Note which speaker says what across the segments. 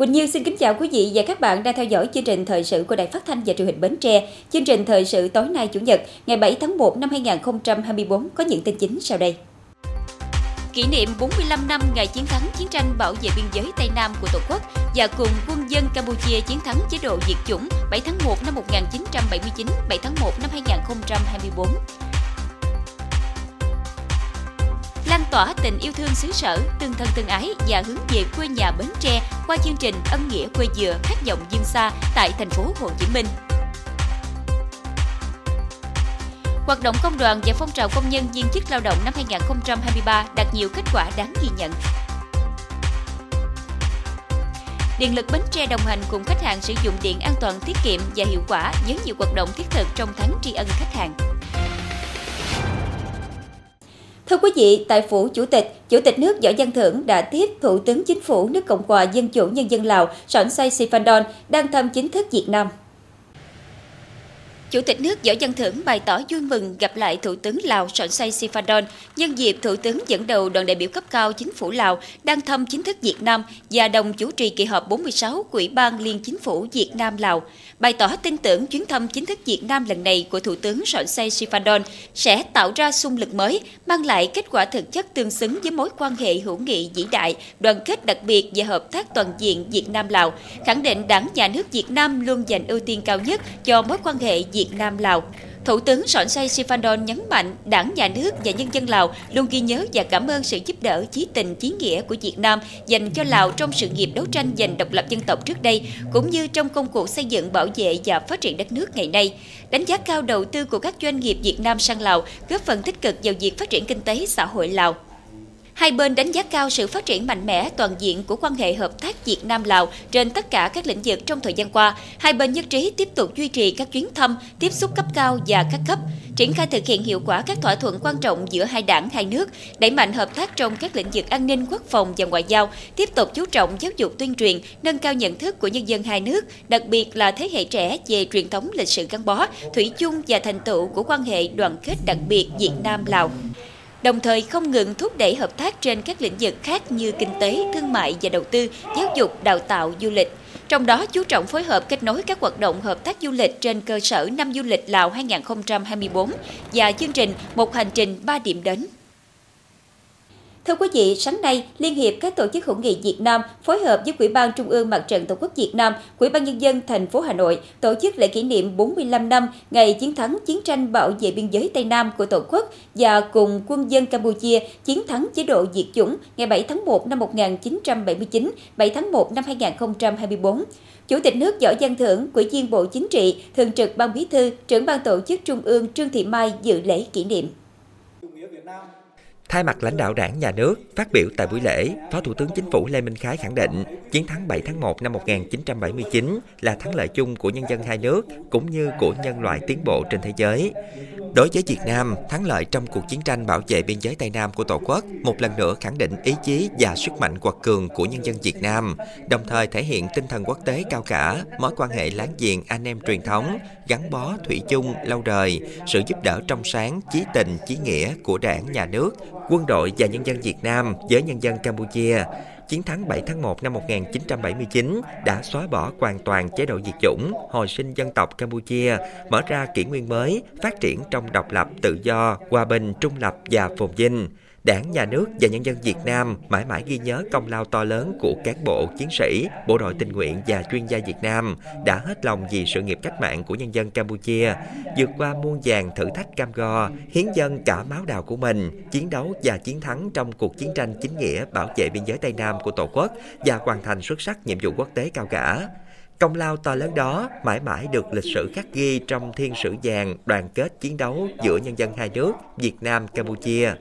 Speaker 1: Quỳnh Như xin kính chào quý vị và các bạn đang theo dõi chương trình thời sự của Đài Phát thanh và Truyền hình Bến Tre. Chương trình thời sự tối nay Chủ nhật, ngày 7 tháng 1 năm 2024 có những tin chính sau đây. Kỷ niệm 45 năm ngày chiến thắng chiến tranh bảo vệ biên giới Tây Nam của Tổ quốc và cùng quân dân Campuchia chiến thắng chế độ diệt chủng 7 tháng 1 năm 1979, 7 tháng 1 năm 2024 lan tỏa tình yêu thương xứ sở, tương thân tương ái và hướng về quê nhà Bến Tre qua chương trình Ân nghĩa quê dừa khát vọng dương xa tại thành phố Hồ Chí Minh. Hoạt động công đoàn và phong trào công nhân viên chức lao động năm 2023 đạt nhiều kết quả đáng ghi nhận. Điện lực Bến Tre đồng hành cùng khách hàng sử dụng điện an toàn tiết kiệm và hiệu quả với nhiều hoạt động thiết thực trong tháng tri ân khách hàng. Thưa quý vị, tại Phủ Chủ tịch, Chủ tịch nước Võ Văn Thưởng đã tiếp Thủ tướng Chính phủ nước Cộng hòa Dân chủ Nhân dân Lào Sỏn Say Sifandon đang thăm chính thức Việt Nam. Chủ tịch nước Võ Văn Thưởng bày tỏ vui mừng gặp lại Thủ tướng Lào sòn Say Sifadon nhân dịp Thủ tướng dẫn đầu đoàn đại biểu cấp cao chính phủ Lào đang thăm chính thức Việt Nam và đồng chủ trì kỳ họp 46 của Ủy ban Liên Chính phủ Việt Nam Lào, bày tỏ tin tưởng chuyến thăm chính thức Việt Nam lần này của Thủ tướng sòn Say Sifadon sẽ tạo ra xung lực mới, mang lại kết quả thực chất tương xứng với mối quan hệ hữu nghị vĩ đại, đoàn kết đặc biệt và hợp tác toàn diện Việt Nam Lào, khẳng định Đảng nhà nước Việt Nam luôn dành ưu tiên cao nhất cho mối quan hệ Việt Việt Nam Lào. Thủ tướng Sỏn Say Sifandon nhấn mạnh Đảng, Nhà nước và nhân dân Lào luôn ghi nhớ và cảm ơn sự giúp đỡ chí tình, chí nghĩa của Việt Nam dành cho Lào trong sự nghiệp đấu tranh giành độc lập dân tộc trước đây, cũng như trong công cuộc xây dựng, bảo vệ và phát triển đất nước ngày nay. Đánh giá cao đầu tư của các doanh nghiệp Việt Nam sang Lào, góp phần tích cực vào việc phát triển kinh tế xã hội Lào. Hai bên đánh giá cao sự phát triển mạnh mẽ toàn diện của quan hệ hợp tác Việt Nam-Lào trên tất cả các lĩnh vực trong thời gian qua. Hai bên nhất trí tiếp tục duy trì các chuyến thăm, tiếp xúc cấp cao và các cấp, triển khai thực hiện hiệu quả các thỏa thuận quan trọng giữa hai đảng, hai nước, đẩy mạnh hợp tác trong các lĩnh vực an ninh, quốc phòng và ngoại giao, tiếp tục chú trọng giáo dục tuyên truyền, nâng cao nhận thức của nhân dân hai nước, đặc biệt là thế hệ trẻ về truyền thống lịch sử gắn bó, thủy chung và thành tựu của quan hệ đoàn kết đặc biệt Việt Nam-Lào đồng thời không ngừng thúc đẩy hợp tác trên các lĩnh vực khác như kinh tế, thương mại và đầu tư, giáo dục, đào tạo, du lịch. Trong đó chú trọng phối hợp kết nối các hoạt động hợp tác du lịch trên cơ sở năm du lịch Lào 2024 và chương trình Một hành trình ba điểm đến Thưa quý vị, sáng nay, Liên hiệp các tổ chức hữu nghị Việt Nam phối hợp với Ủy ban Trung ương Mặt trận Tổ quốc Việt Nam, Ủy ban nhân dân thành phố Hà Nội tổ chức lễ kỷ niệm 45 năm ngày chiến thắng chiến tranh bảo vệ biên giới Tây Nam của Tổ quốc và cùng quân dân Campuchia chiến thắng chế độ diệt chủng ngày 7 tháng 1 năm 1979, 7 tháng 1 năm 2024. Chủ tịch nước Võ Văn Thưởng, Ủy viên Bộ Chính trị, Thường trực Ban Bí thư, trưởng ban tổ chức Trung ương Trương Thị Mai dự lễ kỷ niệm.
Speaker 2: Thay mặt lãnh đạo đảng nhà nước, phát biểu tại buổi lễ, Phó Thủ tướng Chính phủ Lê Minh Khái khẳng định chiến thắng 7 tháng 1 năm 1979 là thắng lợi chung của nhân dân hai nước cũng như của nhân loại tiến bộ trên thế giới. Đối với Việt Nam, thắng lợi trong cuộc chiến tranh bảo vệ biên giới Tây Nam của Tổ quốc một lần nữa khẳng định ý chí và sức mạnh quật cường của nhân dân Việt Nam, đồng thời thể hiện tinh thần quốc tế cao cả, mối quan hệ láng giềng anh em truyền thống, gắn bó thủy chung lâu đời, sự giúp đỡ trong sáng, chí tình, chí nghĩa của đảng, nhà nước, quân đội và nhân dân Việt Nam với nhân dân Campuchia. Chiến thắng 7 tháng 1 năm 1979 đã xóa bỏ hoàn toàn chế độ diệt chủng, hồi sinh dân tộc Campuchia, mở ra kỷ nguyên mới, phát triển trong độc lập, tự do, hòa bình, trung lập và phồn vinh. Đảng, Nhà nước và nhân dân Việt Nam mãi mãi ghi nhớ công lao to lớn của cán bộ, chiến sĩ, bộ đội tình nguyện và chuyên gia Việt Nam đã hết lòng vì sự nghiệp cách mạng của nhân dân Campuchia, vượt qua muôn vàng thử thách cam go, hiến dân cả máu đào của mình, chiến đấu và chiến thắng trong cuộc chiến tranh chính nghĩa bảo vệ biên giới Tây Nam của Tổ quốc và hoàn thành xuất sắc nhiệm vụ quốc tế cao cả. Công lao to lớn đó mãi mãi được lịch sử khắc ghi trong thiên sử vàng đoàn kết chiến đấu giữa nhân dân hai nước Việt Nam Campuchia.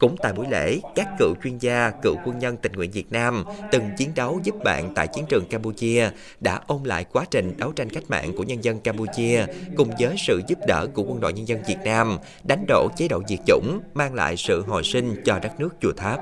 Speaker 2: Cũng tại buổi lễ, các cựu chuyên gia, cựu quân nhân tình nguyện Việt Nam từng chiến đấu giúp bạn tại chiến trường Campuchia đã ôn lại quá trình đấu tranh cách mạng của nhân dân Campuchia cùng với sự giúp đỡ của quân đội nhân dân Việt Nam đánh đổ chế độ diệt chủng, mang lại sự hồi sinh cho đất nước chùa tháp.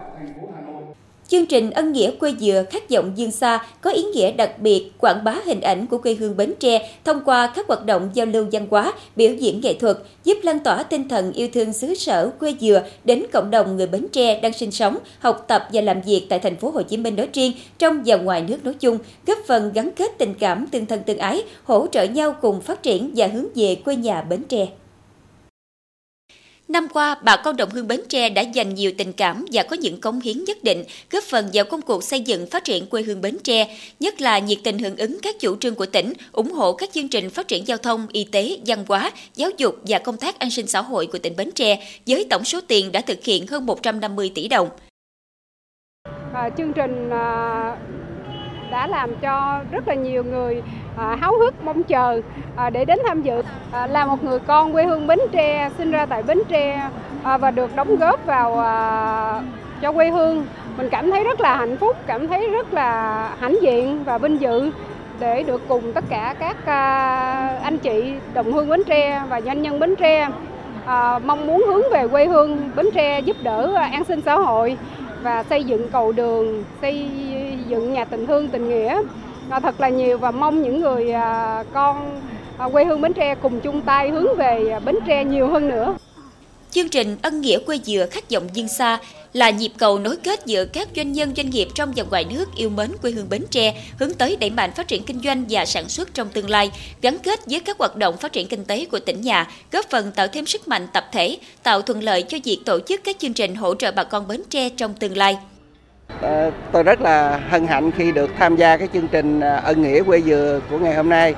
Speaker 1: Chương trình Ân Nghĩa quê dừa khát vọng dương xa có ý nghĩa đặc biệt quảng bá hình ảnh của quê hương Bến Tre thông qua các hoạt động giao lưu văn hóa, biểu diễn nghệ thuật, giúp lan tỏa tinh thần yêu thương xứ sở quê dừa đến cộng đồng người Bến Tre đang sinh sống, học tập và làm việc tại thành phố Hồ Chí Minh nói riêng, trong và ngoài nước nói chung, góp phần gắn kết tình cảm tương thân tương ái, hỗ trợ nhau cùng phát triển và hướng về quê nhà Bến Tre. Năm qua, bà con đồng hương Bến Tre đã dành nhiều tình cảm và có những cống hiến nhất định, góp phần vào công cuộc xây dựng phát triển quê hương Bến Tre, nhất là nhiệt tình hưởng ứng các chủ trương của tỉnh, ủng hộ các chương trình phát triển giao thông, y tế, văn hóa, giáo dục và công tác an sinh xã hội của tỉnh Bến Tre, với tổng số tiền đã thực hiện hơn 150 tỷ đồng.
Speaker 3: À, chương trình à, đã làm cho rất là nhiều người à, háo hức mong chờ à, để đến tham dự. À, là một người con quê hương Bến Tre, sinh ra tại Bến Tre à, và được đóng góp vào à, cho quê hương, mình cảm thấy rất là hạnh phúc, cảm thấy rất là hãnh diện và vinh dự để được cùng tất cả các à, anh chị đồng hương Bến Tre và doanh nhân Bến Tre à, mong muốn hướng về quê hương Bến Tre giúp đỡ an sinh xã hội và xây dựng cầu đường, xây dựng nhà tình thương tình nghĩa à, thật là nhiều và mong những người à, con à, quê hương Bến Tre cùng chung tay hướng về à, Bến Tre nhiều hơn nữa.
Speaker 1: Chương trình Ân Nghĩa quê dừa khát vọng dương xa là nhịp cầu nối kết giữa các doanh nhân doanh nghiệp trong và ngoài nước yêu mến quê hương Bến Tre, hướng tới đẩy mạnh phát triển kinh doanh và sản xuất trong tương lai, gắn kết với các hoạt động phát triển kinh tế của tỉnh nhà, góp phần tạo thêm sức mạnh tập thể, tạo thuận lợi cho việc tổ chức các chương trình hỗ trợ bà con Bến Tre trong tương lai.
Speaker 4: Ờ, tôi rất là hân hạnh khi được tham gia cái chương trình ờ, ân nghĩa quê dừa của ngày hôm nay.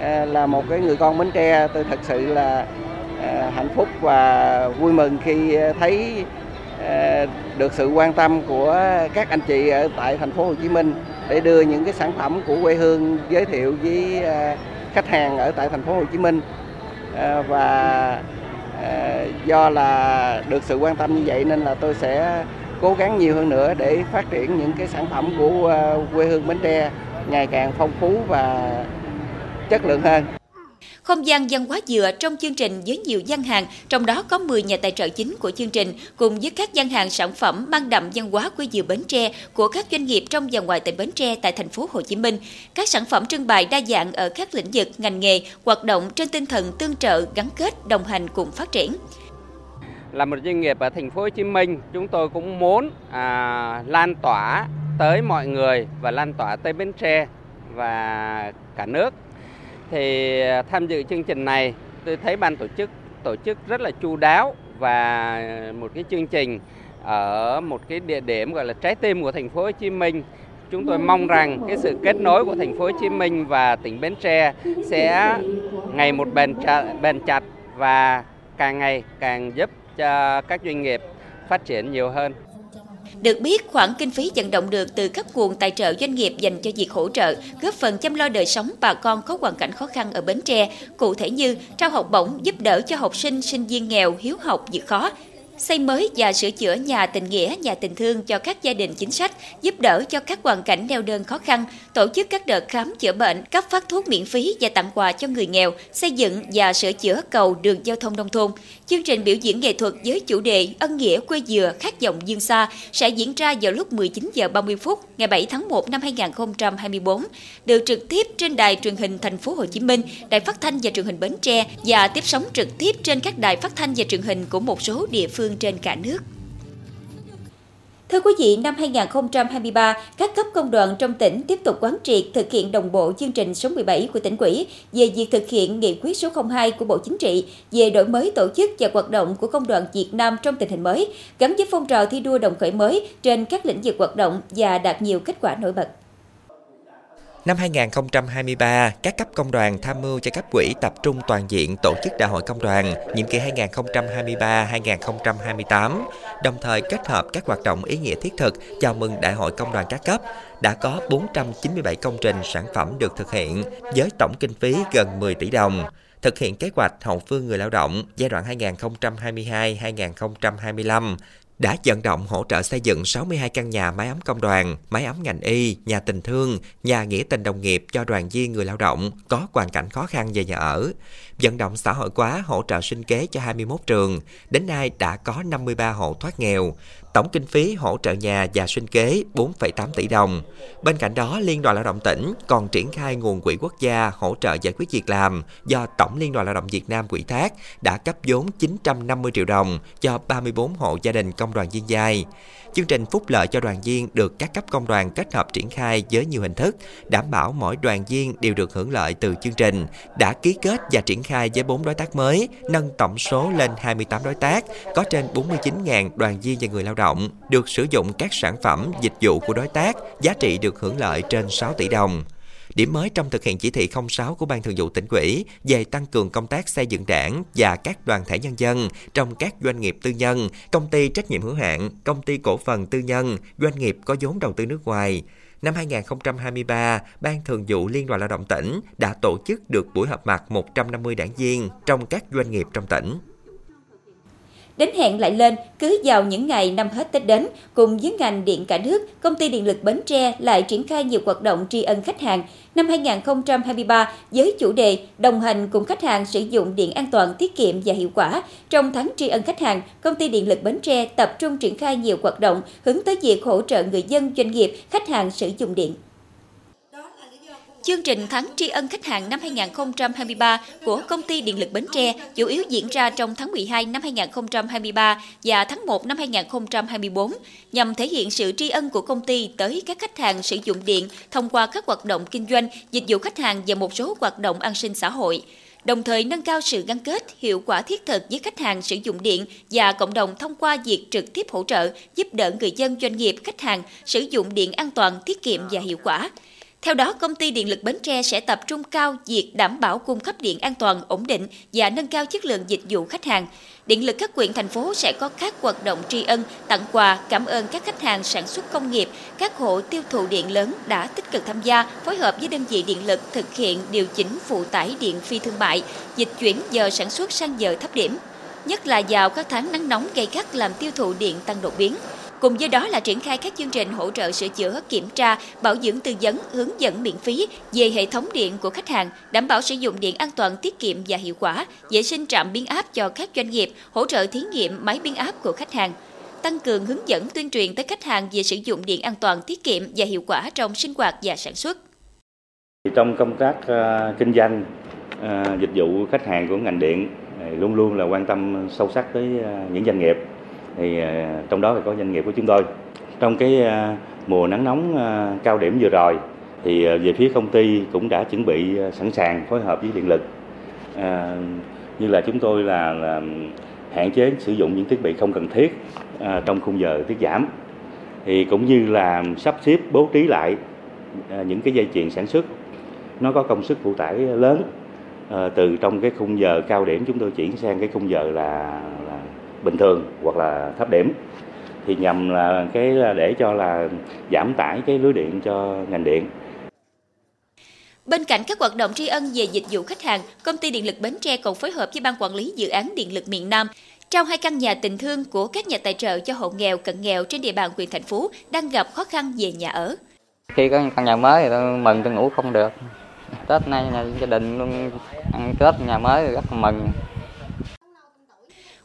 Speaker 4: Ờ, là một cái người con Bến Tre, tôi thật sự là hạnh phúc và vui mừng khi thấy được sự quan tâm của các anh chị ở tại thành phố Hồ Chí Minh để đưa những cái sản phẩm của quê hương giới thiệu với khách hàng ở tại thành phố Hồ Chí Minh và do là được sự quan tâm như vậy nên là tôi sẽ cố gắng nhiều hơn nữa để phát triển những cái sản phẩm của ờ, quê hương Bến Tre ngày càng phong phú và chất lượng hơn.
Speaker 1: Không gian văn hóa dừa trong chương trình với nhiều gian hàng, trong đó có 10 nhà tài trợ chính của chương trình, cùng với các gian hàng sản phẩm mang đậm văn hóa quê dừa Bến Tre của các doanh nghiệp trong và ngoài tỉnh Bến Tre tại thành phố Hồ Chí Minh. Các sản phẩm trưng bày đa dạng ở các lĩnh vực, ngành nghề, hoạt động trên tinh thần tương trợ, gắn kết, đồng hành cùng phát triển
Speaker 5: là một doanh nghiệp ở thành phố Hồ Chí Minh, chúng tôi cũng muốn à, lan tỏa tới mọi người và lan tỏa tới Bến Tre và cả nước. Thì à, tham dự chương trình này, tôi thấy ban tổ chức tổ chức rất là chu đáo và một cái chương trình ở một cái địa điểm gọi là trái tim của thành phố Hồ Chí Minh. Chúng tôi mong rằng cái sự kết nối của thành phố Hồ Chí Minh và tỉnh Bến Tre sẽ ngày một bền chặt, bền chặt và càng ngày càng giúp cho các doanh nghiệp phát triển nhiều hơn.
Speaker 1: Được biết, khoản kinh phí vận động được từ các nguồn tài trợ doanh nghiệp dành cho việc hỗ trợ, góp phần chăm lo đời sống bà con có hoàn cảnh khó khăn ở Bến Tre, cụ thể như trao học bổng giúp đỡ cho học sinh, sinh viên nghèo, hiếu học, vượt khó, xây mới và sửa chữa nhà tình nghĩa, nhà tình thương cho các gia đình chính sách, giúp đỡ cho các hoàn cảnh neo đơn khó khăn, tổ chức các đợt khám chữa bệnh, cấp phát thuốc miễn phí và tặng quà cho người nghèo, xây dựng và sửa chữa cầu đường giao thông nông thôn. Chương trình biểu diễn nghệ thuật với chủ đề Ân nghĩa quê dừa khát giọng dương xa sẽ diễn ra vào lúc 19 giờ 30 phút ngày 7 tháng 1 năm 2024, được trực tiếp trên đài truyền hình thành phố Hồ Chí Minh, đài phát thanh và truyền hình Bến Tre và tiếp sóng trực tiếp trên các đài phát thanh và truyền hình của một số địa phương trên cả nước. Thưa quý vị, năm 2023, các cấp công đoàn trong tỉnh tiếp tục quán triệt thực hiện đồng bộ chương trình số 17 của tỉnh ủy về việc thực hiện nghị quyết số 02 của Bộ Chính trị về đổi mới tổ chức và hoạt động của công đoàn Việt Nam trong tình hình mới, gắn với phong trào thi đua đồng khởi mới trên các lĩnh vực hoạt động và đạt nhiều kết quả nổi bật.
Speaker 2: Năm 2023, các cấp công đoàn tham mưu cho cấp quỹ tập trung toàn diện tổ chức đại hội công đoàn nhiệm kỳ 2023-2028, đồng thời kết hợp các hoạt động ý nghĩa thiết thực chào mừng đại hội công đoàn các cấp. Đã có 497 công trình sản phẩm được thực hiện với tổng kinh phí gần 10 tỷ đồng thực hiện kế hoạch hậu phương người lao động giai đoạn 2022-2025 đã vận động hỗ trợ xây dựng 62 căn nhà máy ấm công đoàn, máy ấm ngành y, nhà tình thương, nhà nghĩa tình đồng nghiệp cho đoàn viên người lao động có hoàn cảnh khó khăn về nhà ở. Vận động xã hội hóa hỗ trợ sinh kế cho 21 trường, đến nay đã có 53 hộ thoát nghèo tổng kinh phí hỗ trợ nhà và sinh kế 4,8 tỷ đồng. Bên cạnh đó, Liên đoàn Lao động tỉnh còn triển khai nguồn quỹ quốc gia hỗ trợ giải quyết việc làm do Tổng Liên đoàn Lao động Việt Nam quỹ thác đã cấp vốn 950 triệu đồng cho 34 hộ gia đình công đoàn viên giai. Chương trình phúc lợi cho đoàn viên được các cấp công đoàn kết hợp triển khai với nhiều hình thức, đảm bảo mỗi đoàn viên đều được hưởng lợi từ chương trình, đã ký kết và triển khai với 4 đối tác mới, nâng tổng số lên 28 đối tác, có trên 49.000 đoàn viên và người lao động được sử dụng các sản phẩm, dịch vụ của đối tác, giá trị được hưởng lợi trên 6 tỷ đồng. Điểm mới trong thực hiện chỉ thị 06 của Ban Thường vụ tỉnh ủy về tăng cường công tác xây dựng đảng và các đoàn thể nhân dân trong các doanh nghiệp tư nhân, công ty trách nhiệm hữu hạn, công ty cổ phần tư nhân, doanh nghiệp có vốn đầu tư nước ngoài. Năm 2023, Ban Thường vụ Liên đoàn Lao động tỉnh đã tổ chức được buổi họp mặt 150 đảng viên trong các doanh nghiệp trong tỉnh.
Speaker 1: Đến hẹn lại lên, cứ vào những ngày năm hết Tết đến, cùng với ngành điện cả nước, công ty điện lực Bến Tre lại triển khai nhiều hoạt động tri ân khách hàng. Năm 2023, với chủ đề đồng hành cùng khách hàng sử dụng điện an toàn, tiết kiệm và hiệu quả, trong tháng tri ân khách hàng, công ty điện lực Bến Tre tập trung triển khai nhiều hoạt động hướng tới việc hỗ trợ người dân, doanh nghiệp, khách hàng sử dụng điện. Chương trình tháng tri ân khách hàng năm 2023 của công ty Điện lực Bến Tre chủ yếu diễn ra trong tháng 12 năm 2023 và tháng 1 năm 2024 nhằm thể hiện sự tri ân của công ty tới các khách hàng sử dụng điện thông qua các hoạt động kinh doanh, dịch vụ khách hàng và một số hoạt động an sinh xã hội đồng thời nâng cao sự gắn kết, hiệu quả thiết thực với khách hàng sử dụng điện và cộng đồng thông qua việc trực tiếp hỗ trợ, giúp đỡ người dân doanh nghiệp khách hàng sử dụng điện an toàn, tiết kiệm và hiệu quả. Theo đó, công ty điện lực Bến Tre sẽ tập trung cao việc đảm bảo cung cấp điện an toàn, ổn định và nâng cao chất lượng dịch vụ khách hàng. Điện lực các quyện thành phố sẽ có các hoạt động tri ân, tặng quà, cảm ơn các khách hàng sản xuất công nghiệp, các hộ tiêu thụ điện lớn đã tích cực tham gia, phối hợp với đơn vị điện lực thực hiện điều chỉnh phụ tải điện phi thương mại, dịch chuyển giờ sản xuất sang giờ thấp điểm. Nhất là vào các tháng nắng nóng gây gắt làm tiêu thụ điện tăng đột biến. Cùng với đó là triển khai các chương trình hỗ trợ sửa chữa, kiểm tra, bảo dưỡng tư vấn, hướng dẫn miễn phí về hệ thống điện của khách hàng, đảm bảo sử dụng điện an toàn, tiết kiệm và hiệu quả, vệ sinh trạm biến áp cho các doanh nghiệp, hỗ trợ thí nghiệm máy biến áp của khách hàng tăng cường hướng dẫn tuyên truyền tới khách hàng về sử dụng điện an toàn, tiết kiệm và hiệu quả trong sinh hoạt và sản xuất.
Speaker 6: Trong công tác uh, kinh doanh, uh, dịch vụ khách hàng của ngành điện luôn luôn là quan tâm sâu sắc tới uh, những doanh nghiệp thì ờ, trong đó thì có doanh nghiệp của chúng tôi. Trong cái ờ, mùa nắng nóng ờ, cao điểm vừa rồi thì về phía công ty cũng đã chuẩn bị sẵn sàng phối hợp với điện lực. À, như là chúng tôi là, là hạn chế sử dụng những thiết bị không cần thiết à, trong khung giờ tiết giảm. Thì cũng như là sắp xếp bố trí lại à, những cái dây chuyền sản xuất nó có công suất phụ tải lớn à, từ trong cái khung giờ cao điểm chúng tôi chuyển sang cái khung giờ là bình thường hoặc là thấp điểm thì nhằm là cái để cho là giảm tải cái lưới điện cho ngành điện.
Speaker 1: Bên cạnh các hoạt động tri ân về dịch vụ khách hàng, công ty điện lực Bến Tre còn phối hợp với ban quản lý dự án điện lực miền Nam trao hai căn nhà tình thương của các nhà tài trợ cho hộ nghèo cận nghèo trên địa bàn huyện thành phố đang gặp khó khăn về nhà ở.
Speaker 7: Khi có căn nhà mới thì tôi mừng tôi ngủ không được. Tết nay nhà gia đình luôn ăn Tết nhà mới rất là mừng.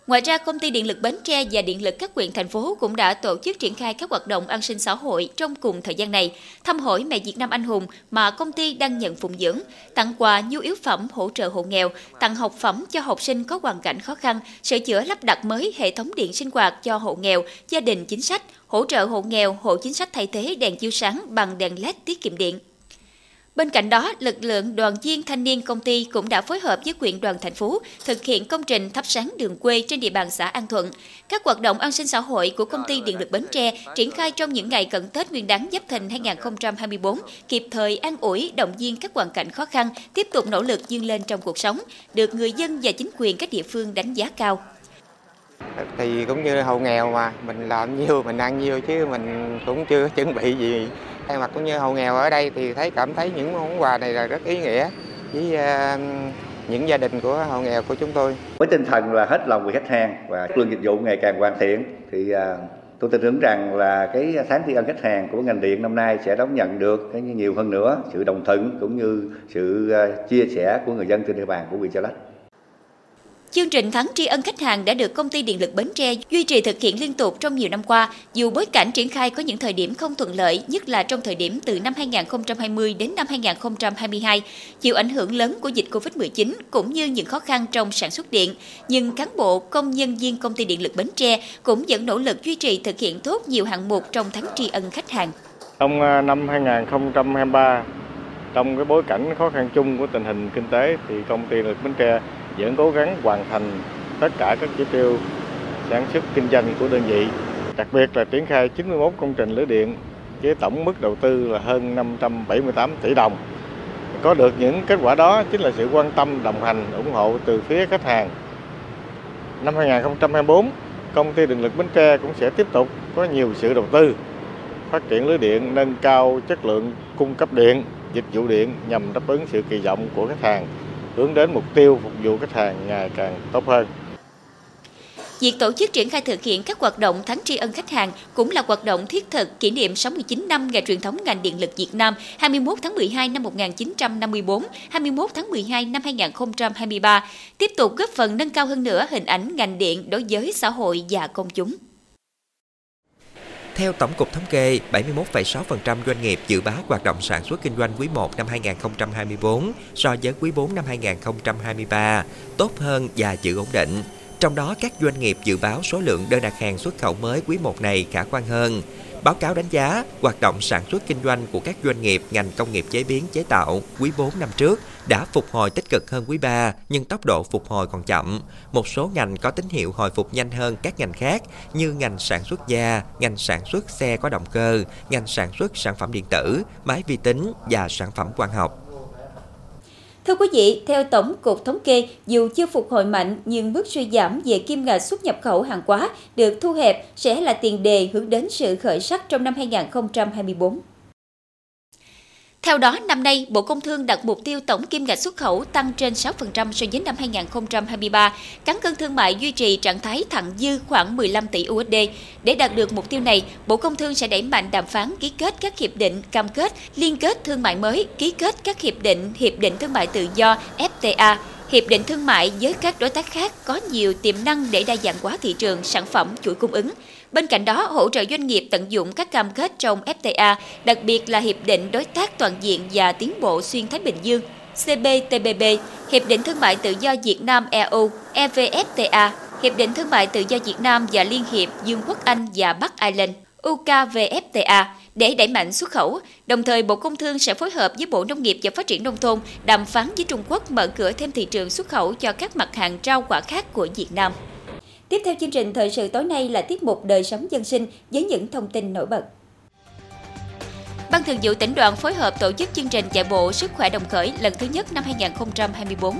Speaker 1: Ngoài ra, công ty điện lực Bến Tre và điện lực các huyện thành phố cũng đã tổ chức triển khai các hoạt động an sinh xã hội trong cùng thời gian này, thăm hỏi mẹ Việt Nam anh hùng mà công ty đang nhận phụng dưỡng, tặng quà nhu yếu phẩm hỗ trợ hộ nghèo, tặng học phẩm cho học sinh có hoàn cảnh khó khăn, sửa chữa lắp đặt mới hệ thống điện sinh hoạt cho hộ nghèo, gia đình chính sách, hỗ trợ hộ nghèo, hộ chính sách thay thế đèn chiếu sáng bằng đèn LED tiết kiệm điện. Bên cạnh đó, lực lượng đoàn viên thanh niên công ty cũng đã phối hợp với quyện đoàn thành phố thực hiện công trình thắp sáng đường quê trên địa bàn xã An Thuận. Các hoạt động an sinh xã hội của công ty Điện lực Bến Tre triển khai trong những ngày cận Tết Nguyên đán Giáp Thìn 2024, kịp thời an ủi, động viên các hoàn cảnh khó khăn, tiếp tục nỗ lực vươn lên trong cuộc sống, được người dân và chính quyền các địa phương đánh giá cao
Speaker 8: thì cũng như hộ nghèo mà mình làm nhiêu mình ăn nhiêu chứ mình cũng chưa chuẩn bị gì thay mặt cũng như, hộ nghèo ở đây thì thấy cảm thấy những món quà này là rất ý nghĩa với ờ, những gia đình của hộ nghèo của chúng tôi.
Speaker 9: Với tinh thần là hết lòng vì khách hàng và chất lượng dịch vụ ngày càng hoàn thiện thì ờ, tôi tin tưởng rằng là cái tháng tri ân khách hàng của ngành điện năm nay sẽ đón nhận được cái nhiều hơn nữa sự đồng thuận cũng như sự ờ, chia sẻ của người dân trên địa bàn của huyện Chợ Lách.
Speaker 1: Chương trình tháng tri ân khách hàng đã được công ty điện lực Bến Tre duy trì thực hiện liên tục trong nhiều năm qua, dù bối cảnh triển khai có những thời điểm không thuận lợi, nhất là trong thời điểm từ năm 2020 đến năm 2022, chịu ảnh hưởng lớn của dịch Covid-19 cũng như những khó khăn trong sản xuất điện. Nhưng cán bộ, công nhân viên công ty điện lực Bến Tre cũng vẫn nỗ lực duy trì thực hiện tốt nhiều hạng mục trong tháng tri ân khách hàng.
Speaker 10: Trong à, năm 2023, trong cái bối cảnh khó khăn chung của tình hình kinh tế thì công ty điện lực Bến Tre vẫn cố gắng hoàn thành tất cả các chỉ tiêu sản xuất kinh doanh của đơn vị. Đặc biệt là triển khai 91 công trình lưới điện với tổng mức đầu tư là hơn 578 tỷ đồng. Có được những kết quả đó chính là sự quan tâm, đồng hành, ủng hộ từ phía khách hàng. Năm 2024, công ty điện lực Bến Tre cũng sẽ tiếp tục có nhiều sự đầu tư, phát triển lưới điện, nâng cao chất lượng cung cấp điện, dịch vụ điện nhằm đáp ứng sự kỳ vọng của khách hàng hướng đến mục tiêu phục vụ khách hàng ngày càng tốt hơn.
Speaker 1: Việc tổ chức triển khai thực hiện các hoạt động tháng tri ân khách hàng cũng là hoạt động thiết thực kỷ niệm 69 năm ngày truyền thống ngành điện lực Việt Nam 21 tháng 12 năm 1954, 21 tháng 12 năm 2023, tiếp tục góp phần nâng cao hơn nữa hình ảnh ngành điện đối với xã hội và công chúng.
Speaker 2: Theo Tổng cục Thống kê, 71,6% doanh nghiệp dự báo hoạt động sản xuất kinh doanh quý 1 năm 2024 so với quý 4 năm 2023 tốt hơn và giữ ổn định. Trong đó, các doanh nghiệp dự báo số lượng đơn đặt hàng xuất khẩu mới quý 1 này khả quan hơn. Báo cáo đánh giá, hoạt động sản xuất kinh doanh của các doanh nghiệp ngành công nghiệp chế biến chế tạo quý 4 năm trước đã phục hồi tích cực hơn quý 3 nhưng tốc độ phục hồi còn chậm. Một số ngành có tín hiệu hồi phục nhanh hơn các ngành khác như ngành sản xuất da, ngành sản xuất xe có động cơ, ngành sản xuất sản phẩm điện tử, máy vi tính và sản phẩm quang học.
Speaker 1: Thưa quý vị, theo Tổng cục Thống kê, dù chưa phục hồi mạnh nhưng mức suy giảm về kim ngạch xuất nhập khẩu hàng hóa được thu hẹp sẽ là tiền đề hướng đến sự khởi sắc trong năm 2024. Theo đó, năm nay, Bộ Công Thương đặt mục tiêu tổng kim ngạch xuất khẩu tăng trên 6% so với năm 2023, cán cân thương mại duy trì trạng thái thặng dư khoảng 15 tỷ USD. Để đạt được mục tiêu này, Bộ Công Thương sẽ đẩy mạnh đàm phán ký kết các hiệp định, cam kết, liên kết thương mại mới, ký kết các hiệp định, hiệp định thương mại tự do, FTA, hiệp định thương mại với các đối tác khác có nhiều tiềm năng để đa dạng hóa thị trường, sản phẩm, chuỗi cung ứng. Bên cạnh đó, hỗ trợ doanh nghiệp tận dụng các cam kết trong FTA, đặc biệt là Hiệp định Đối tác Toàn diện và Tiến bộ Xuyên Thái Bình Dương, CPTPP, Hiệp định Thương mại Tự do Việt Nam EU, EVFTA, Hiệp định Thương mại Tự do Việt Nam và Liên hiệp Dương quốc Anh và Bắc Ireland, UKVFTA, để đẩy mạnh xuất khẩu. Đồng thời, Bộ Công Thương sẽ phối hợp với Bộ Nông nghiệp và Phát triển Nông thôn đàm phán với Trung Quốc mở cửa thêm thị trường xuất khẩu cho các mặt hàng rau quả khác của Việt Nam. Tiếp theo chương trình thời sự tối nay là tiết mục đời sống dân sinh với những thông tin nổi bật. Ban Thường vụ tỉnh đoàn phối hợp tổ chức chương trình chạy bộ sức khỏe đồng khởi lần thứ nhất năm 2024.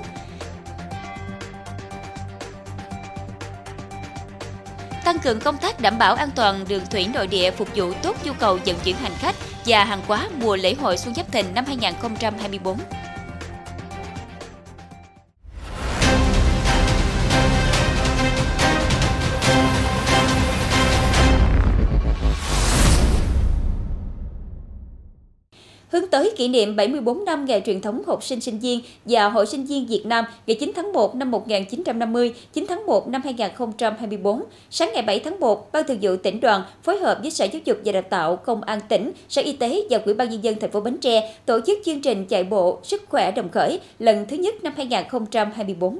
Speaker 1: Tăng cường công tác đảm bảo an toàn đường thủy nội địa phục vụ tốt nhu cầu vận chuyển hành khách và hàng hóa mùa lễ hội Xuân Giáp Thìn năm 2024. Hướng tới kỷ niệm 74 năm ngày truyền thống học sinh sinh viên và Hội sinh viên Việt Nam ngày 9 tháng 1 năm 1950, 9 tháng 1 năm 2024. Sáng ngày 7 tháng 1, Ban Thường vụ tỉnh đoàn phối hợp với Sở Giáo dục và Đào tạo, Công an tỉnh, Sở Y tế và Ủy ban nhân dân thành phố Bến Tre tổ chức chương trình chạy bộ sức khỏe đồng khởi lần thứ nhất năm 2024.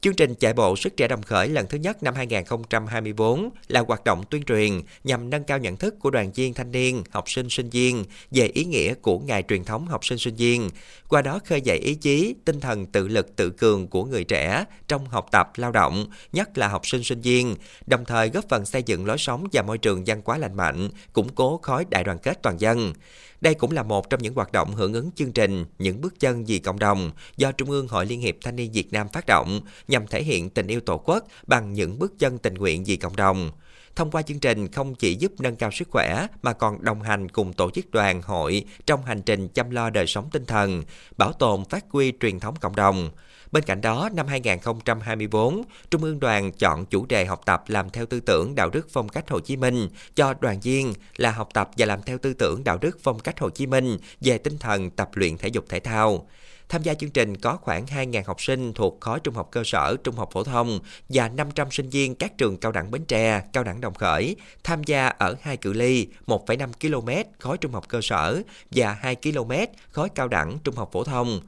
Speaker 2: Chương trình chạy bộ sức trẻ đồng khởi lần thứ nhất năm 2024 là hoạt động tuyên truyền nhằm nâng cao nhận thức của đoàn viên thanh niên, học sinh sinh viên về ý nghĩa của ngày truyền thống học sinh sinh viên, qua đó khơi dậy ý chí, tinh thần tự lực tự cường của người trẻ trong học tập, lao động, nhất là học sinh sinh viên, đồng thời góp phần xây dựng lối sống và môi trường văn hóa lành mạnh, củng cố khối đại đoàn kết toàn dân. Đây cũng là một trong những hoạt động hưởng ứng chương trình Những bước chân vì cộng đồng do Trung ương Hội Liên hiệp Thanh niên Việt Nam phát động nhằm thể hiện tình yêu Tổ quốc bằng những bước chân tình nguyện vì cộng đồng. Thông qua chương trình không chỉ giúp nâng cao sức khỏe mà còn đồng hành cùng tổ chức đoàn hội trong hành trình chăm lo đời sống tinh thần, bảo tồn phát huy truyền thống cộng đồng. Bên cạnh đó, năm 2024, Trung ương đoàn chọn chủ đề học tập làm theo tư tưởng đạo đức phong cách Hồ Chí Minh cho đoàn viên là học tập và làm theo tư tưởng đạo đức phong cách Hồ Chí Minh về tinh thần tập luyện thể dục thể thao. Tham gia chương trình có khoảng 2.000 học sinh thuộc khối trung học cơ sở, trung học phổ thông và 500 sinh viên các trường cao đẳng Bến Tre, cao đẳng Đồng Khởi tham gia ở hai cự ly 1,5 km khối trung học cơ sở và 2 km khối cao đẳng trung học phổ thông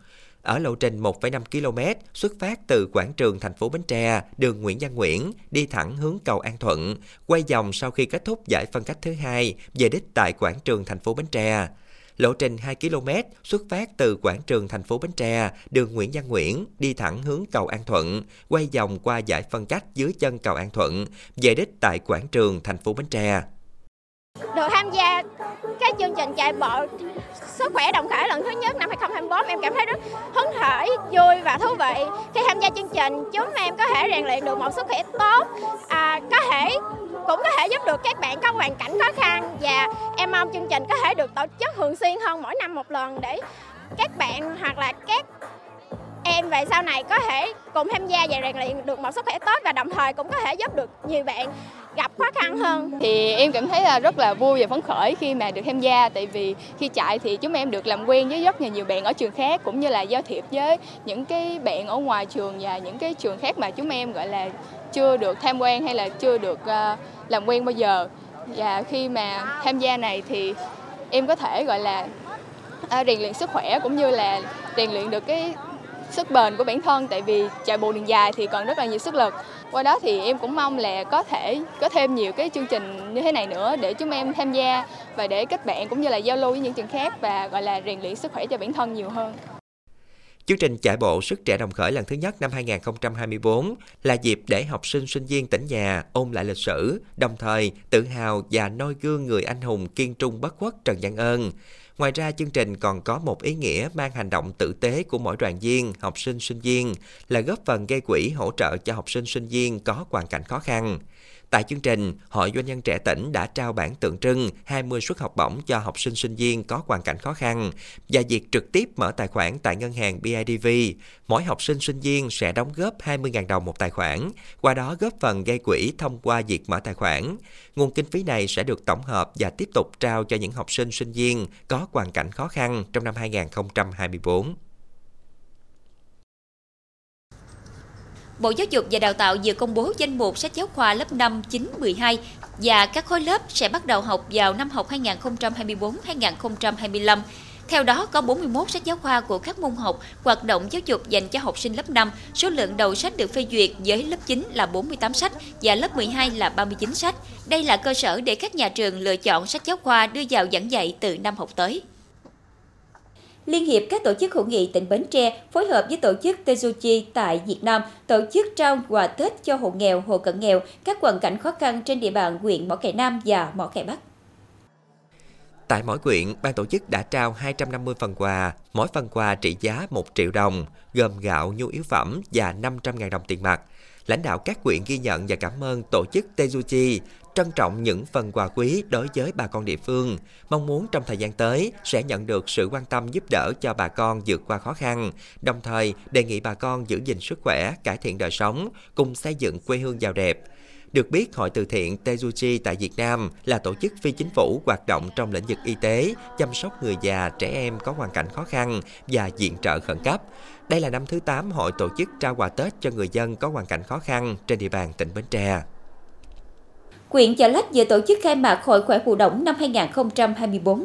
Speaker 2: ở lộ trình 1,5 km xuất phát từ quảng trường thành phố Bến Tre, đường Nguyễn Văn Nguyễn đi thẳng hướng cầu An Thuận, quay vòng sau khi kết thúc giải phân cách thứ hai về đích tại quảng trường thành phố Bến Tre. Lộ trình 2 km xuất phát từ quảng trường thành phố Bến Tre, đường Nguyễn Văn Nguyễn đi thẳng hướng cầu An Thuận, quay vòng qua giải phân cách dưới chân cầu An Thuận, về đích tại quảng trường thành phố Bến Tre.
Speaker 11: Được tham gia các chương trình chạy bộ sức khỏe đồng khởi lần thứ nhất năm 2024 em cảm thấy rất hứng khởi, vui và thú vị. Khi tham gia chương trình, chúng em có thể rèn luyện được một sức khỏe tốt, à, có thể cũng có thể giúp được các bạn có hoàn cảnh khó khăn và em mong chương trình có thể được tổ chức thường xuyên hơn mỗi năm một lần để các bạn hoặc là các em về sau này có thể cùng tham gia và rèn luyện được một sức khỏe tốt và đồng thời cũng có thể giúp được nhiều bạn gặp khó khăn hơn.
Speaker 12: Thì em cảm thấy là rất là vui và phấn khởi khi mà được tham gia, tại vì khi chạy thì chúng em được làm quen với rất là nhiều bạn ở trường khác cũng như là giao thiệp với những cái bạn ở ngoài trường và những cái trường khác mà chúng em, gọi là, chưa được tham quan hay là chưa được ờ, làm quen bao giờ. Và khi mà tham gia này thì em có thể, gọi là ờ, rèn luyện sức khỏe cũng như là rèn luyện được cái sức bền của bản thân tại vì chạy bộ đường dài thì còn rất là nhiều sức lực qua đó thì em cũng mong là có thể có thêm nhiều cái chương trình như thế này nữa để chúng em tham gia và để kết bạn cũng như là giao lưu với những trường khác và gọi là rèn luyện sức khỏe cho bản thân nhiều hơn.
Speaker 2: Chương trình chạy bộ Sức trẻ đồng khởi lần thứ nhất năm 2024 là dịp để học sinh sinh viên tỉnh nhà ôn lại lịch sử, đồng thời tự hào và noi gương người anh hùng kiên trung bất khuất Trần Văn Ơn. Ngoài ra, chương trình còn có một ý nghĩa mang hành động tử tế của mỗi đoàn viên, học sinh, sinh viên là góp phần gây quỹ hỗ trợ cho học sinh, sinh viên có hoàn cảnh khó khăn. Tại chương trình, Hội Doanh nhân trẻ tỉnh đã trao bản tượng trưng 20 suất học bổng cho học sinh sinh viên có hoàn cảnh khó khăn và việc trực tiếp mở tài khoản tại ngân hàng BIDV. Mỗi học sinh sinh viên sẽ đóng góp 20.000 đồng một tài khoản, qua đó góp phần gây quỹ thông qua việc mở tài khoản. Nguồn kinh phí này sẽ được tổng hợp và tiếp tục trao cho những học sinh sinh viên có hoàn cảnh khó khăn trong năm 2024.
Speaker 1: Bộ Giáo dục và Đào tạo vừa công bố danh mục sách giáo khoa lớp 5, 9, 12 và các khối lớp sẽ bắt đầu học vào năm học 2024-2025. Theo đó, có 41 sách giáo khoa của các môn học, hoạt động giáo dục dành cho học sinh lớp 5. Số lượng đầu sách được phê duyệt với lớp 9 là 48 sách và lớp 12 là 39 sách. Đây là cơ sở để các nhà trường lựa chọn sách giáo khoa đưa vào giảng dạy từ năm học tới. Liên hiệp các tổ chức hữu nghị tỉnh Bến Tre phối hợp với tổ chức Tezuchi tại Việt Nam tổ chức trao quà Tết cho hộ nghèo, hộ cận nghèo, các hoàn cảnh khó khăn trên địa bàn huyện Mỏ Cày Nam và Mỏ Cày Bắc.
Speaker 2: Tại mỗi quyện, ban tổ chức đã trao 250 phần quà, mỗi phần quà trị giá 1 triệu đồng, gồm gạo, nhu yếu phẩm và 500.000 đồng tiền mặt. Lãnh đạo các quyện ghi nhận và cảm ơn tổ chức Tezuchi trân trọng những phần quà quý đối với bà con địa phương, mong muốn trong thời gian tới sẽ nhận được sự quan tâm giúp đỡ cho bà con vượt qua khó khăn, đồng thời đề nghị bà con giữ gìn sức khỏe, cải thiện đời sống, cùng xây dựng quê hương giàu đẹp. Được biết, Hội từ thiện Tezuchi tại Việt Nam là tổ chức phi chính phủ hoạt động trong lĩnh vực y tế, chăm sóc người già, trẻ em có hoàn cảnh khó khăn và viện trợ khẩn cấp. Đây là năm thứ 8 hội tổ chức trao quà Tết cho người dân có hoàn cảnh khó khăn trên địa bàn tỉnh Bến Tre.
Speaker 1: Quyện Chợ Lách vừa tổ chức khai mạc Hội khỏe phụ động năm 2024.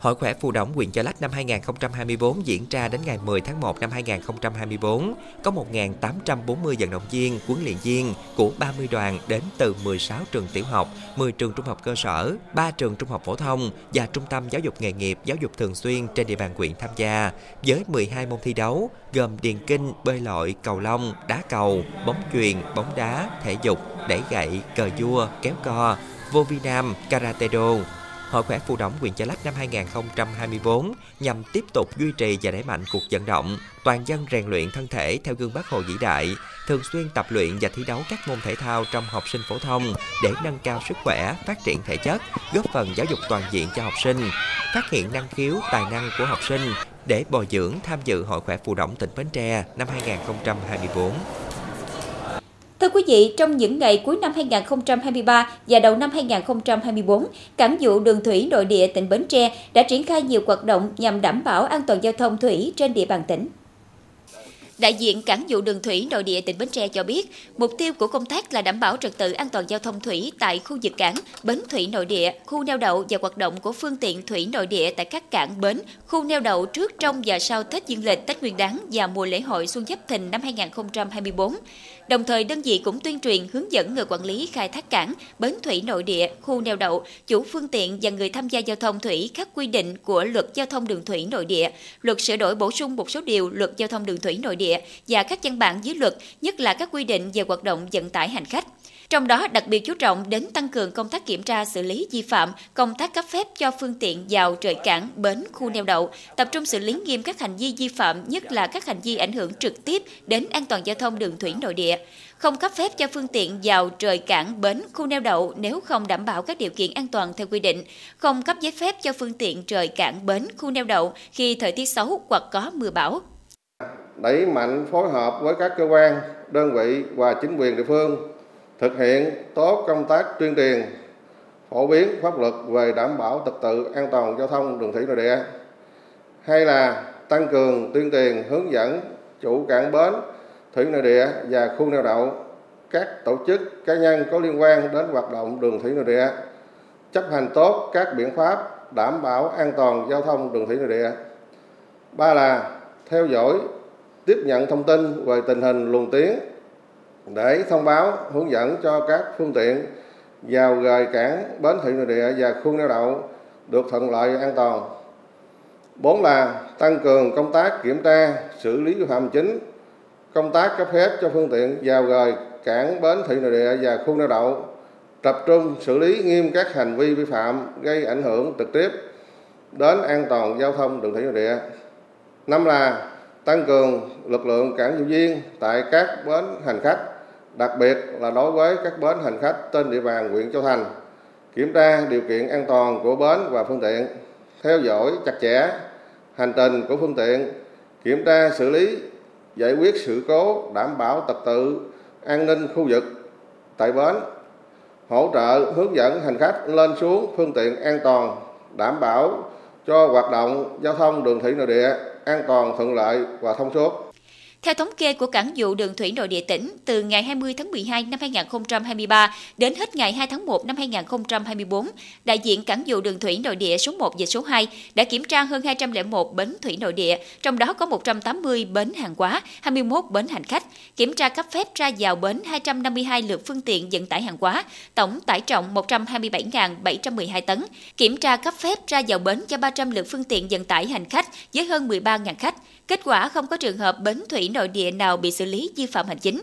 Speaker 2: Hội khỏe phù động huyện Chợ Lách năm 2024 diễn ra đến ngày 10 tháng 1 năm 2024. Có 1.840 vận động viên, huấn luyện viên của 30 đoàn đến từ 16 trường tiểu học, 10 trường trung học cơ sở, 3 trường trung học phổ thông và trung tâm giáo dục nghề nghiệp, giáo dục thường xuyên trên địa bàn huyện tham gia với 12 môn thi đấu gồm điền kinh, bơi lội, cầu lông, đá cầu, bóng chuyền, bóng đá, thể dục, đẩy gậy, cờ vua, kéo co, vô vi nam, karate do, Hội khỏe phù đồng huyện Chợ Lách năm 2024 nhằm tiếp tục duy trì và đẩy mạnh cuộc vận động toàn dân rèn luyện thân thể theo gương Bác Hồ vĩ đại, thường xuyên tập luyện và thi đấu các môn thể thao trong học sinh phổ thông để nâng cao sức khỏe, phát triển thể chất, góp phần giáo dục toàn diện cho học sinh, phát hiện năng khiếu, tài năng của học sinh để bồi dưỡng tham dự Hội khỏe phù động tỉnh Bến Tre năm 2024.
Speaker 1: Thưa quý vị, trong những ngày cuối năm 2023 và đầu năm 2024, Cảng vụ đường thủy nội địa tỉnh Bến Tre đã triển khai nhiều hoạt động nhằm đảm bảo an toàn giao thông thủy trên địa bàn tỉnh. Đại diện Cảng vụ đường thủy nội địa tỉnh Bến Tre cho biết, mục tiêu của công tác là đảm bảo trật tự an toàn giao thông thủy tại khu vực cảng, bến thủy nội địa, khu neo đậu và hoạt động của phương tiện thủy nội địa tại các cảng bến, khu neo đậu trước, trong và sau Tết Dương lịch, Tết Nguyên đán và mùa lễ hội Xuân Giáp Thìn năm 2024. Đồng thời, đơn vị cũng tuyên truyền hướng dẫn người quản lý khai thác cảng, bến thủy nội địa, khu neo đậu, chủ phương tiện và người tham gia giao thông thủy các quy định của Luật Giao thông đường thủy nội địa, Luật sửa đổi bổ sung một số điều Luật Giao thông đường thủy nội địa và các văn bản dưới luật, nhất là các quy định về hoạt động vận tải hành khách. Trong đó đặc biệt chú trọng đến tăng cường công tác kiểm tra xử lý vi phạm, công tác cấp phép cho phương tiện vào trời cảng, bến, khu neo đậu, tập trung xử lý nghiêm các hành vi vi phạm, nhất là các hành vi ảnh hưởng trực tiếp đến an toàn giao thông đường thủy nội địa. Không cấp phép cho phương tiện vào trời cảng, bến, khu neo đậu nếu không đảm bảo các điều kiện an toàn theo quy định. Không cấp giấy phép cho phương tiện trời cảng, bến, khu neo đậu khi thời tiết xấu hoặc có mưa bão.
Speaker 13: Đẩy mạnh phối hợp với các cơ quan, đơn vị và chính quyền địa phương thực hiện tốt công tác tuyên truyền, phổ biến pháp luật về đảm bảo trật tự an toàn giao thông đường thủy nội địa, hay là tăng cường tuyên truyền hướng dẫn chủ cảng bến, thủy nội địa và khu neo đậu, các tổ chức cá nhân có liên quan đến hoạt động đường thủy nội địa, chấp hành tốt các biện pháp đảm bảo an toàn giao thông đường thủy nội địa. Ba là theo dõi, tiếp nhận thông tin về tình hình luồng tuyến để thông báo hướng dẫn cho các phương tiện vào rời cảng bến thủy nội địa và khu neo đậu được thuận lợi an toàn. Bốn là tăng cường công tác kiểm tra, xử lý vi phạm chính, công tác cấp phép cho phương tiện vào rời cảng bến thủy nội địa và khu neo đậu, tập trung xử lý nghiêm các hành vi vi phạm gây ảnh hưởng trực tiếp đến an toàn giao thông đường thủy nội địa. Năm là tăng cường lực lượng cảng vụ viên tại các bến hành khách đặc biệt là đối với các bến hành khách trên địa bàn huyện Châu Thành, kiểm tra điều kiện an toàn của bến và phương tiện, theo dõi chặt chẽ hành trình của phương tiện, kiểm tra xử lý, giải quyết sự cố đảm bảo trật tự an ninh khu vực tại bến, hỗ trợ hướng dẫn hành khách lên xuống phương tiện an toàn, đảm bảo cho hoạt động giao thông đường thủy nội địa an toàn thuận lợi và thông suốt.
Speaker 1: Theo thống kê của Cảng vụ đường thủy nội địa tỉnh, từ ngày 20 tháng 12 năm 2023 đến hết ngày 2 tháng 1 năm 2024, đại diện Cảng vụ đường thủy nội địa số 1 và số 2 đã kiểm tra hơn 201 bến thủy nội địa, trong đó có 180 bến hàng hóa, 21 bến hành khách, kiểm tra cấp phép ra vào bến 252 lượt phương tiện vận tải hàng hóa, tổng tải trọng 127.712 tấn, kiểm tra cấp phép ra vào bến cho 300 lượt phương tiện vận tải hành khách với hơn 13.000 khách. Kết quả không có trường hợp bến thủy nội địa nào bị xử lý vi phạm hành chính.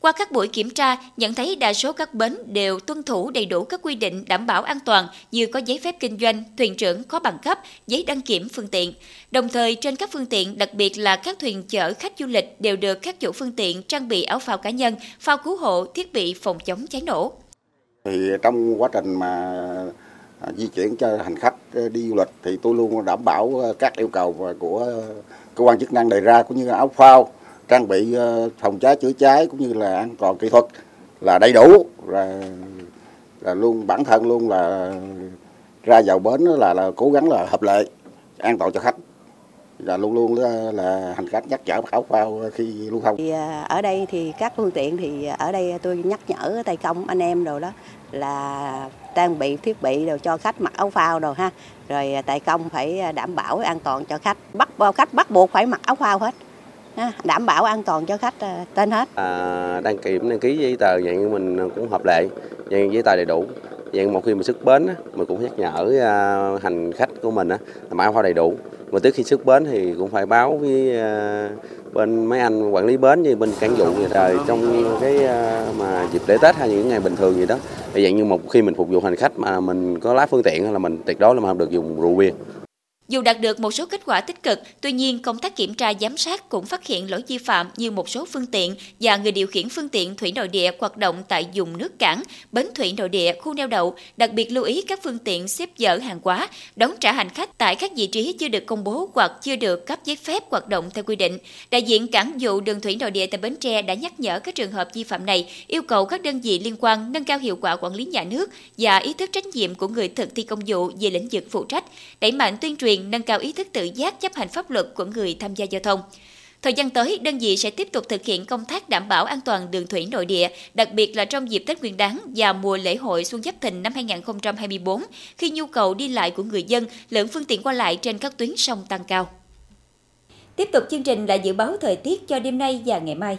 Speaker 1: Qua các buổi kiểm tra, nhận thấy đa số các bến đều tuân thủ đầy đủ các quy định đảm bảo an toàn như có giấy phép kinh doanh, thuyền trưởng có bằng cấp, giấy đăng kiểm phương tiện. Đồng thời, trên các phương tiện, đặc biệt là các thuyền chở khách du lịch đều được các chủ phương tiện trang bị áo phao cá nhân, phao cứu hộ, thiết bị phòng chống cháy nổ.
Speaker 14: Thì trong quá trình mà À, di chuyển cho hành khách ờ, đi du lịch thì tôi luôn đảm bảo ờ, các yêu cầu của cơ quan chức năng đề ra cũng như áo phao trang bị ờ, phòng cháy chữa cháy cũng như là an toàn kỹ thuật là đầy đủ là là luôn bản thân luôn là ra vào bến là là cố gắng là hợp lệ an toàn cho khách là luôn luôn là, là hành khách nhắc nhở mặc áo phao khi lưu thông.
Speaker 15: Thì à, ở đây thì các phương tiện thì à, ở đây tôi nhắc nhở tay công anh em rồi đó là trang bị thiết bị đều cho khách mặc áo phao rồi ha. Rồi à, tại công phải à, đảm bảo an toàn cho khách. Bắt khách bắt buộc phải mặc áo phao hết đảm bảo an toàn cho khách à, tên hết.
Speaker 16: À, đăng kiểm đăng ký giấy tờ dạng mình cũng hợp lệ. Dạng giấy tờ đầy đủ. Dạng một khi mình xuất bến mình cũng nhắc nhở hành khách của mình mặc áo phao đầy đủ. Mà trước khi xuất bến thì cũng phải báo với bên mấy anh quản lý bến như bên cảng vụ gì rồi trong cái ờ, mà dịp lễ tết hay những ngày bình thường gì đó. Thì dạng như một khi mình phục vụ hành khách mà mình có lái phương tiện là mình tuyệt đối là mình không được dùng rượu bia.
Speaker 1: Dù đạt được một số kết quả tích cực, tuy nhiên công tác kiểm tra giám sát cũng phát hiện lỗi vi phạm như một số phương tiện và người điều khiển phương tiện thủy nội địa hoạt động tại vùng nước cảng, bến thủy nội địa, khu neo đậu, đặc biệt lưu ý các phương tiện xếp dỡ hàng hóa, đón trả hành khách tại các vị trí chưa được công bố hoặc chưa được cấp giấy phép hoạt động theo quy định. Đại diện cảng vụ đường thủy nội địa tại Bến Tre đã nhắc nhở các trường hợp vi phạm này, yêu cầu các đơn vị liên quan nâng cao hiệu quả quản lý nhà nước và ý thức trách nhiệm của người thực thi công vụ về lĩnh vực phụ trách, đẩy mạnh tuyên truyền nâng cao ý thức tự giác chấp hành pháp luật của người tham gia giao thông. Thời gian tới, đơn vị sẽ tiếp tục thực hiện công tác đảm bảo an toàn đường thủy nội địa, đặc biệt là trong dịp Tết Nguyên đán và mùa lễ hội Xuân Giáp Thìn năm 2024, khi nhu cầu đi lại của người dân, lượng phương tiện qua lại trên các tuyến sông tăng cao. Tiếp tục chương trình là dự báo thời tiết cho đêm nay và ngày mai.